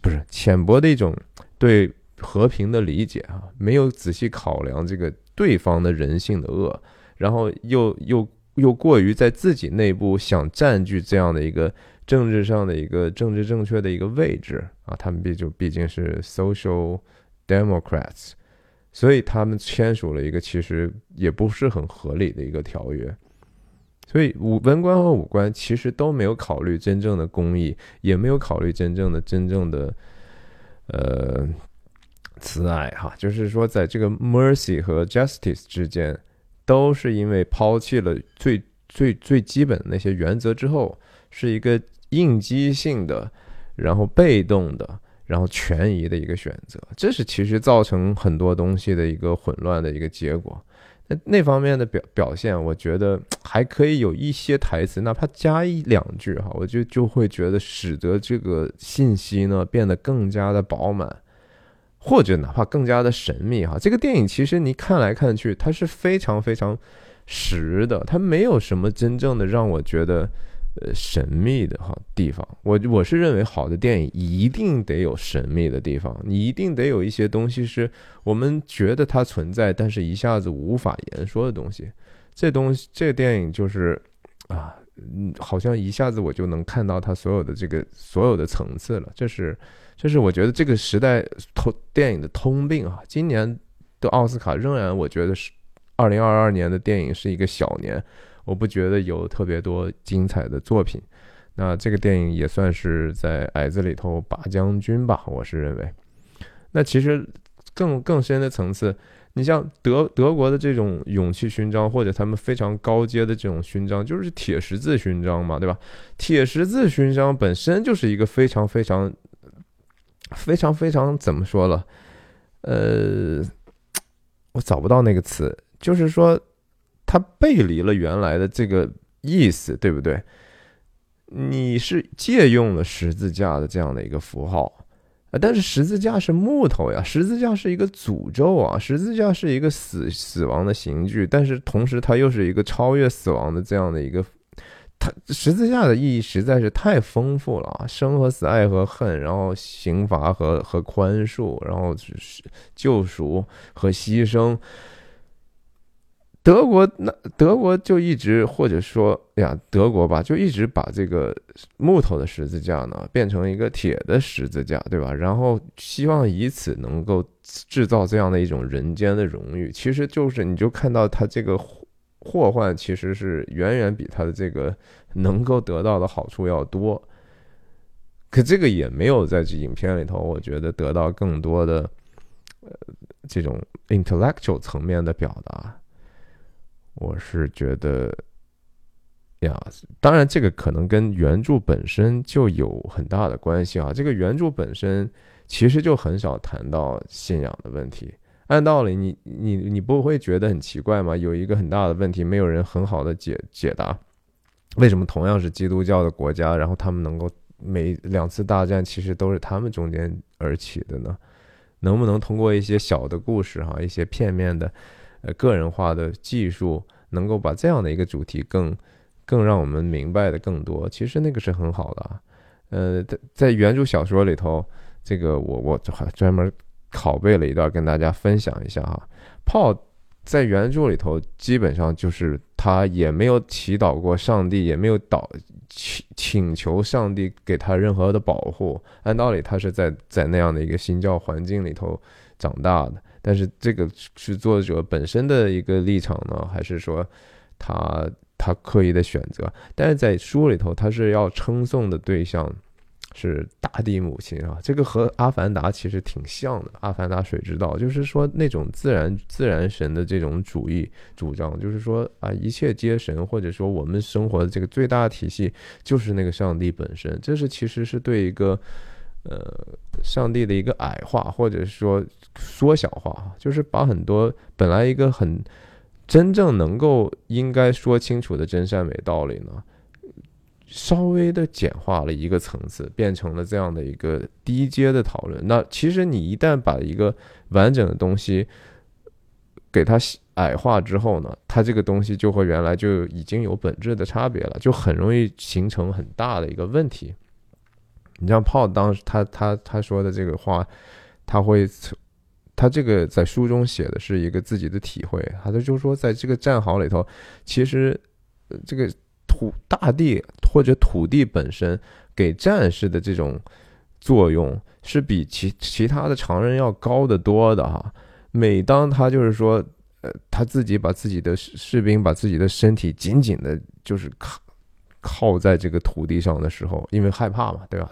不是浅薄的一种对和平的理解啊，没有仔细考量这个。对方的人性的恶，然后又又又过于在自己内部想占据这样的一个政治上的一个政治正确的一个位置啊，他们毕就毕竟是 social democrats，所以他们签署了一个其实也不是很合理的一个条约，所以武文官和武官其实都没有考虑真正的公义，也没有考虑真正的真正的呃。慈爱哈，就是说，在这个 mercy 和 justice 之间，都是因为抛弃了最最最基本的那些原则之后，是一个应激性的，然后被动的，然后权宜的一个选择。这是其实造成很多东西的一个混乱的一个结果。那那方面的表表现，我觉得还可以有一些台词，哪怕加一两句哈，我就就会觉得使得这个信息呢变得更加的饱满。或者哪怕更加的神秘哈，这个电影其实你看来看去，它是非常非常实的，它没有什么真正的让我觉得呃神秘的哈地方。我我是认为好的电影一定得有神秘的地方，你一定得有一些东西是我们觉得它存在，但是一下子无法言说的东西。这东西这电影就是啊，嗯，好像一下子我就能看到它所有的这个所有的层次了，这是。这是我觉得这个时代通电影的通病啊，今年的奥斯卡仍然我觉得是二零二二年的电影是一个小年，我不觉得有特别多精彩的作品。那这个电影也算是在矮子里头拔将军吧，我是认为。那其实更更深的层次，你像德德国的这种勇气勋章，或者他们非常高阶的这种勋章，就是铁十字勋章嘛，对吧？铁十字勋章本身就是一个非常非常。非常非常怎么说了？呃，我找不到那个词，就是说，它背离了原来的这个意思，对不对？你是借用了十字架的这样的一个符号啊，但是十字架是木头呀，十字架是一个诅咒啊，十字架是一个死死亡的刑具，但是同时它又是一个超越死亡的这样的一个。它十字架的意义实在是太丰富了啊，生和死，爱和恨，然后刑罚和和宽恕，然后是救赎和牺牲。德国那德国就一直或者说呀，德国吧，就一直把这个木头的十字架呢变成一个铁的十字架，对吧？然后希望以此能够制造这样的一种人间的荣誉。其实就是你就看到它这个。祸患其实是远远比他的这个能够得到的好处要多，可这个也没有在这影片里头，我觉得得到更多的呃这种 intellectual 层面的表达。我是觉得呀，当然这个可能跟原著本身就有很大的关系啊。这个原著本身其实就很少谈到信仰的问题。按道理，你你你不会觉得很奇怪吗？有一个很大的问题，没有人很好的解解答，为什么同样是基督教的国家，然后他们能够每两次大战其实都是他们中间而起的呢？能不能通过一些小的故事，哈，一些片面的，呃，个人化的技术，能够把这样的一个主题更更让我们明白的更多？其实那个是很好的啊，呃，在在原著小说里头，这个我我还专门。拷贝了一段跟大家分享一下哈，Paul 在原著里头基本上就是他也没有祈祷过上帝，也没有祷请请求上帝给他任何的保护。按道理他是在在那样的一个新教环境里头长大的，但是这个是作者本身的一个立场呢，还是说他他刻意的选择？但是在书里头他是要称颂的对象，是大地母亲啊，这个和《阿凡达》其实挺像的，《阿凡达：水之道》就是说那种自然自然神的这种主义主张，就是说啊，一切皆神，或者说我们生活的这个最大体系就是那个上帝本身，这是其实是对一个呃上帝的一个矮化，或者说缩小化，就是把很多本来一个很真正能够应该说清楚的真善美道理呢。稍微的简化了一个层次，变成了这样的一个低阶的讨论。那其实你一旦把一个完整的东西给它矮化之后呢，它这个东西就和原来就已经有本质的差别了，就很容易形成很大的一个问题。你像炮当时他他他说的这个话，他会他这个在书中写的是一个自己的体会，他就说在这个战壕里头，其实这个。土大地或者土地本身给战士的这种作用是比其其他的常人要高得多的哈。每当他就是说，呃，他自己把自己的士兵把自己的身体紧紧的，就是靠靠在这个土地上的时候，因为害怕嘛，对吧？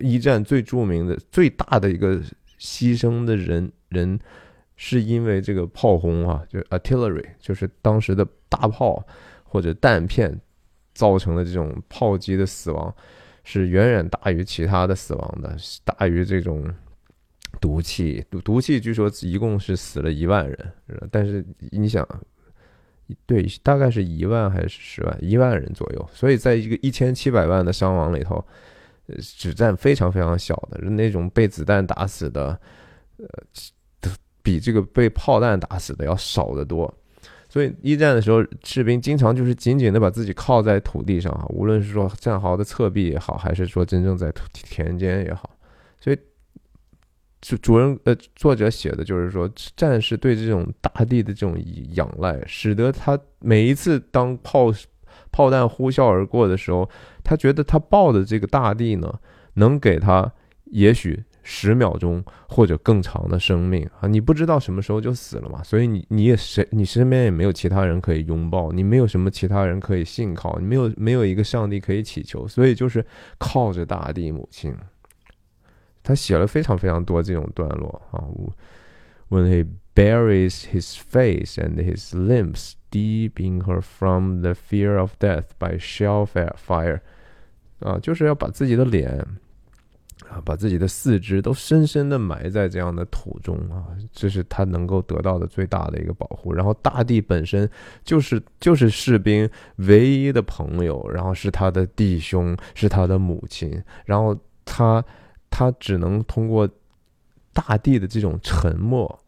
一战最著名的、最大的一个牺牲的人人，是因为这个炮轰啊，就 artillery，就是当时的大炮或者弹片。造成的这种炮击的死亡是远远大于其他的死亡的，大于这种毒气。毒毒气据说一共是死了一万人，但是你想，对，大概是一万还是十万？一万人左右。所以在一个一千七百万的伤亡里头，只占非常非常小的，那种被子弹打死的，呃，比这个被炮弹打死的要少得多。所以一战的时候，士兵经常就是紧紧的把自己靠在土地上啊，无论是说战壕的侧壁也好，还是说真正在土田间也好。所以主主人呃作者写的就是说，战士对这种大地的这种仰赖，使得他每一次当炮炮弹呼啸而过的时候，他觉得他抱的这个大地呢，能给他也许。十秒钟或者更长的生命啊，你不知道什么时候就死了嘛，所以你你也谁你身边也没有其他人可以拥抱，你没有什么其他人可以信靠，你没有没有一个上帝可以祈求，所以就是靠着大地母亲。他写了非常非常多这种段落啊，When he buries his face and his limbs deep in her from the fear of death by shell fire，啊，就是要把自己的脸。啊，把自己的四肢都深深的埋在这样的土中啊，这是他能够得到的最大的一个保护。然后大地本身就是就是士兵唯一的朋友，然后是他的弟兄，是他的母亲。然后他他只能通过大地的这种沉默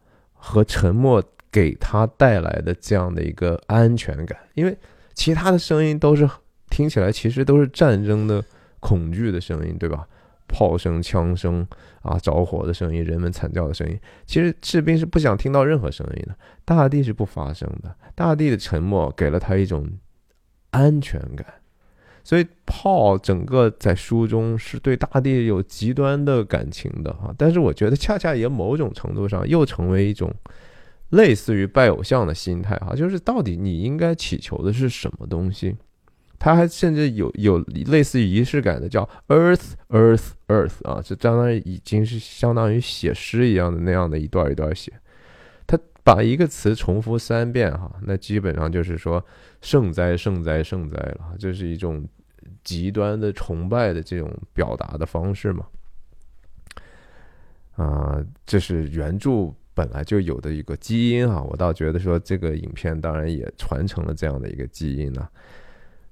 和沉默给他带来的这样的一个安全感，因为其他的声音都是听起来其实都是战争的恐惧的声音，对吧？炮声、枪声啊，着火的声音，人们惨叫的声音。其实士兵是不想听到任何声音的，大地是不发声的。大地的沉默给了他一种安全感。所以炮整个在书中是对大地有极端的感情的哈。但是我觉得恰恰也某种程度上又成为一种类似于拜偶像的心态哈，就是到底你应该祈求的是什么东西？他还甚至有有类似于仪式感的，叫 Earth Earth Earth 啊，就相当于已经是相当于写诗一样的那样的一段一段写。他把一个词重复三遍哈，那基本上就是说圣哉圣哉圣哉了，这是一种极端的崇拜的这种表达的方式嘛。啊，这是原著本来就有的一个基因啊，我倒觉得说这个影片当然也传承了这样的一个基因呢。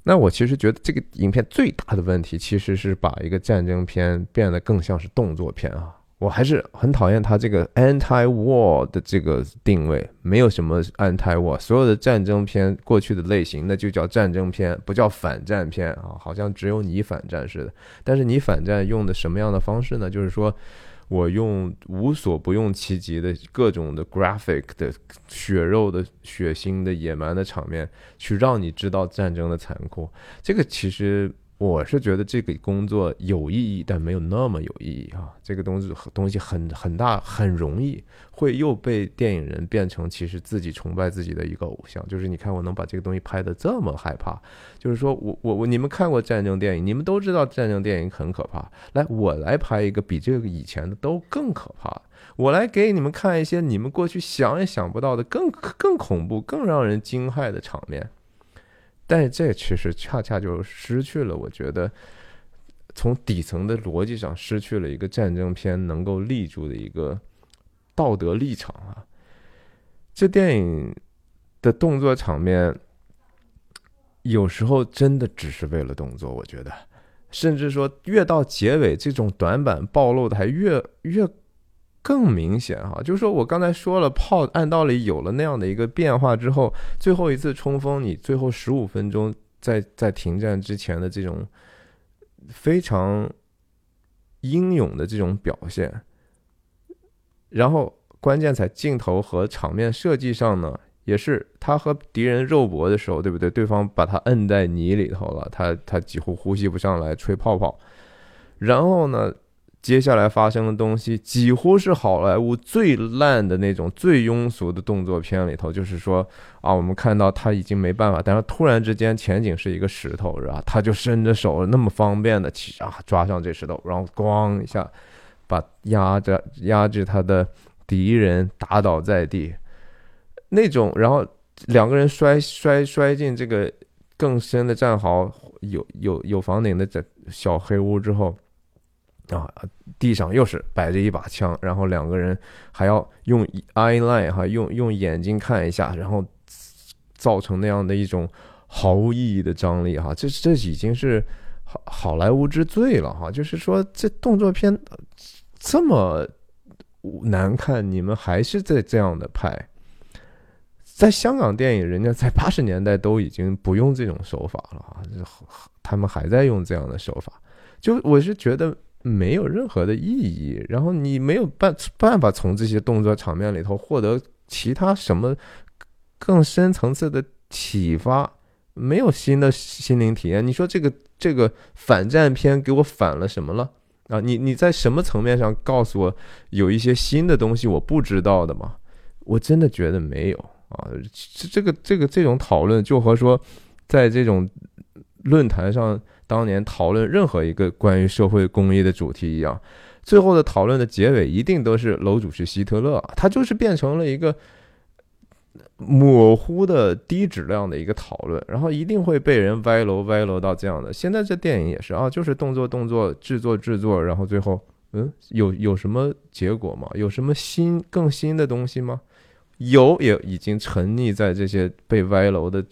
那我其实觉得这个影片最大的问题，其实是把一个战争片变得更像是动作片啊！我还是很讨厌它这个 anti-war 的这个定位，没有什么 anti-war，所有的战争片过去的类型，那就叫战争片，不叫反战片啊！好像只有你反战似的。但是你反战用的什么样的方式呢？就是说。我用无所不用其极的各种的 graphic 的血肉的血腥的野蛮的场面，去让你知道战争的残酷。这个其实我是觉得这个工作有意义，但没有那么有意义啊。这个东西东西很很大，很容易会又被电影人变成其实自己崇拜自己的一个偶像。就是你看我能把这个东西拍得这么害怕，就是说我我我你们看过战争电影，你们都知道战争电影很可怕。来，我来拍一个比这个以前的都更可怕。我来给你们看一些你们过去想也想不到的更更恐怖、更让人惊骇的场面。但这其实恰恰就失去了，我觉得从底层的逻辑上失去了一个战争片能够立住的一个道德立场啊！这电影的动作场面有时候真的只是为了动作，我觉得，甚至说越到结尾，这种短板暴露的还越越。更明显哈，就是说我刚才说了，炮按道理有了那样的一个变化之后，最后一次冲锋，你最后十五分钟在在停战之前的这种非常英勇的这种表现，然后关键在镜头和场面设计上呢，也是他和敌人肉搏的时候，对不对？对方把他摁在泥里头了，他他几乎呼吸不上来，吹泡泡，然后呢？接下来发生的东西几乎是好莱坞最烂的那种、最庸俗的动作片里头，就是说啊，我们看到他已经没办法，但是突然之间前景是一个石头，是吧？他就伸着手，那么方便的去啊抓上这石头，然后咣一下把压着压制他的敌人打倒在地，那种，然后两个人摔摔摔进这个更深的战壕，有有有房顶的这小黑屋之后。啊，地上又是摆着一把枪，然后两个人还要用 eye line 哈，用用眼睛看一下，然后造成那样的一种毫无意义的张力哈，这这已经是好好莱坞之最了哈。就是说，这动作片这么难看，你们还是在这样的拍。在香港电影，人家在八十年代都已经不用这种手法了啊，他们还在用这样的手法。就我是觉得。没有任何的意义，然后你没有办办法从这些动作场面里头获得其他什么更深层次的启发，没有新的心灵体验。你说这个这个反战片给我反了什么了啊？你你在什么层面上告诉我有一些新的东西我不知道的吗？我真的觉得没有啊。这这个这个这种讨论就和说在这种论坛上。当年讨论任何一个关于社会公益的主题一样，最后的讨论的结尾一定都是楼主是希特勒，他就是变成了一个模糊的低质量的一个讨论，然后一定会被人歪楼歪楼到这样的。现在这电影也是啊，就是动作动作制作制作，然后最后嗯，有有什么结果吗？有什么新更新的东西吗？有，也已经沉溺在这些被歪楼的。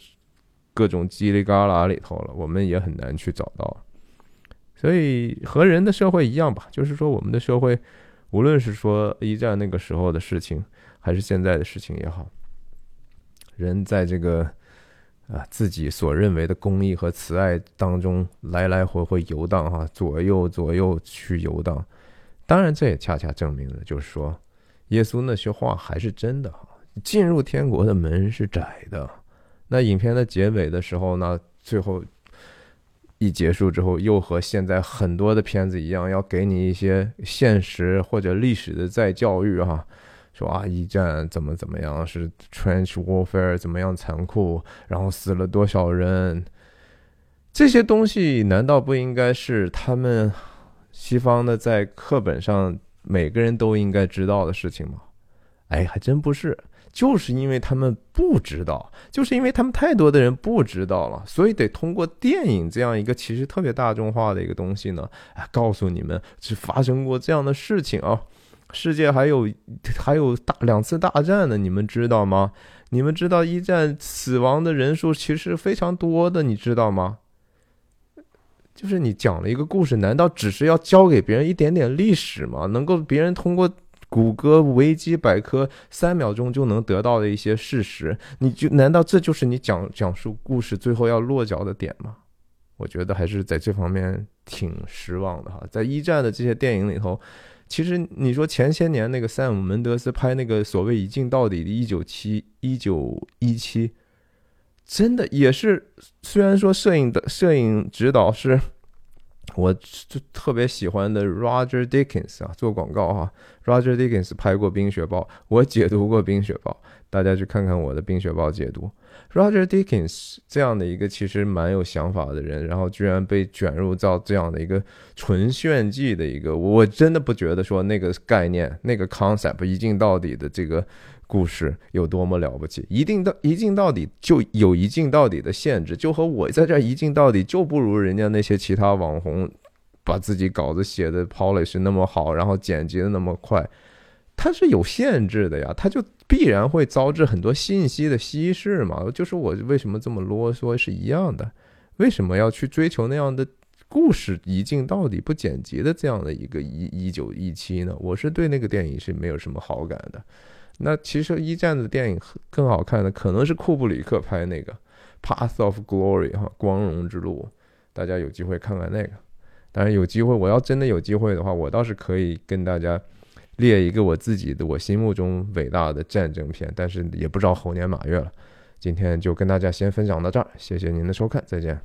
各种叽里嘎啦里头了，我们也很难去找到。所以和人的社会一样吧，就是说我们的社会，无论是说一战那个时候的事情，还是现在的事情也好，人在这个啊自己所认为的公益和慈爱当中来来回回游荡哈，左右左右去游荡。当然，这也恰恰证明了，就是说耶稣那些话还是真的哈，进入天国的门是窄的。那影片的结尾的时候呢，最后一结束之后，又和现在很多的片子一样，要给你一些现实或者历史的再教育哈，说啊，一战怎么怎么样，是 trench warfare 怎么样残酷，然后死了多少人，这些东西难道不应该是他们西方的在课本上每个人都应该知道的事情吗？哎，还真不是。就是因为他们不知道，就是因为他们太多的人不知道了，所以得通过电影这样一个其实特别大众化的一个东西呢，哎，告诉你们是发生过这样的事情啊，世界还有还有大两次大战呢，你们知道吗？你们知道一战死亡的人数其实非常多的，你知道吗？就是你讲了一个故事，难道只是要教给别人一点点历史吗？能够别人通过。谷歌维基百科三秒钟就能得到的一些事实，你就难道这就是你讲讲述故事最后要落脚的点吗？我觉得还是在这方面挺失望的哈。在一战的这些电影里头，其实你说前些年那个塞姆门德斯拍那个所谓一镜到底的一九七一九一七，真的也是虽然说摄影的摄影指导是我就特别喜欢的 Roger Dickens 啊，做广告哈，Roger Dickens 拍过《冰雪暴》，我解读过《冰雪暴》，大家去看看我的《冰雪暴》解读。Roger Dickens 这样的一个其实蛮有想法的人，然后居然被卷入到这样的一个纯炫技的一个，我真的不觉得说那个概念、那个 concept 一镜到底的这个故事有多么了不起，一定到一镜到底就有一镜到底的限制，就和我在这一镜到底就不如人家那些其他网红把自己稿子写的 polish 那么好，然后剪辑的那么快。它是有限制的呀，它就必然会遭致很多信息的稀释嘛。就是我为什么这么啰嗦是一样的，为什么要去追求那样的故事一镜到底不剪辑的这样的一个一一九一七呢？我是对那个电影是没有什么好感的。那其实一战的电影更好看的可能是库布里克拍那个《Path of Glory》哈，光荣之路，大家有机会看看那个。当然有机会，我要真的有机会的话，我倒是可以跟大家。列一个我自己的我心目中伟大的战争片，但是也不知道猴年马月了。今天就跟大家先分享到这儿，谢谢您的收看，再见。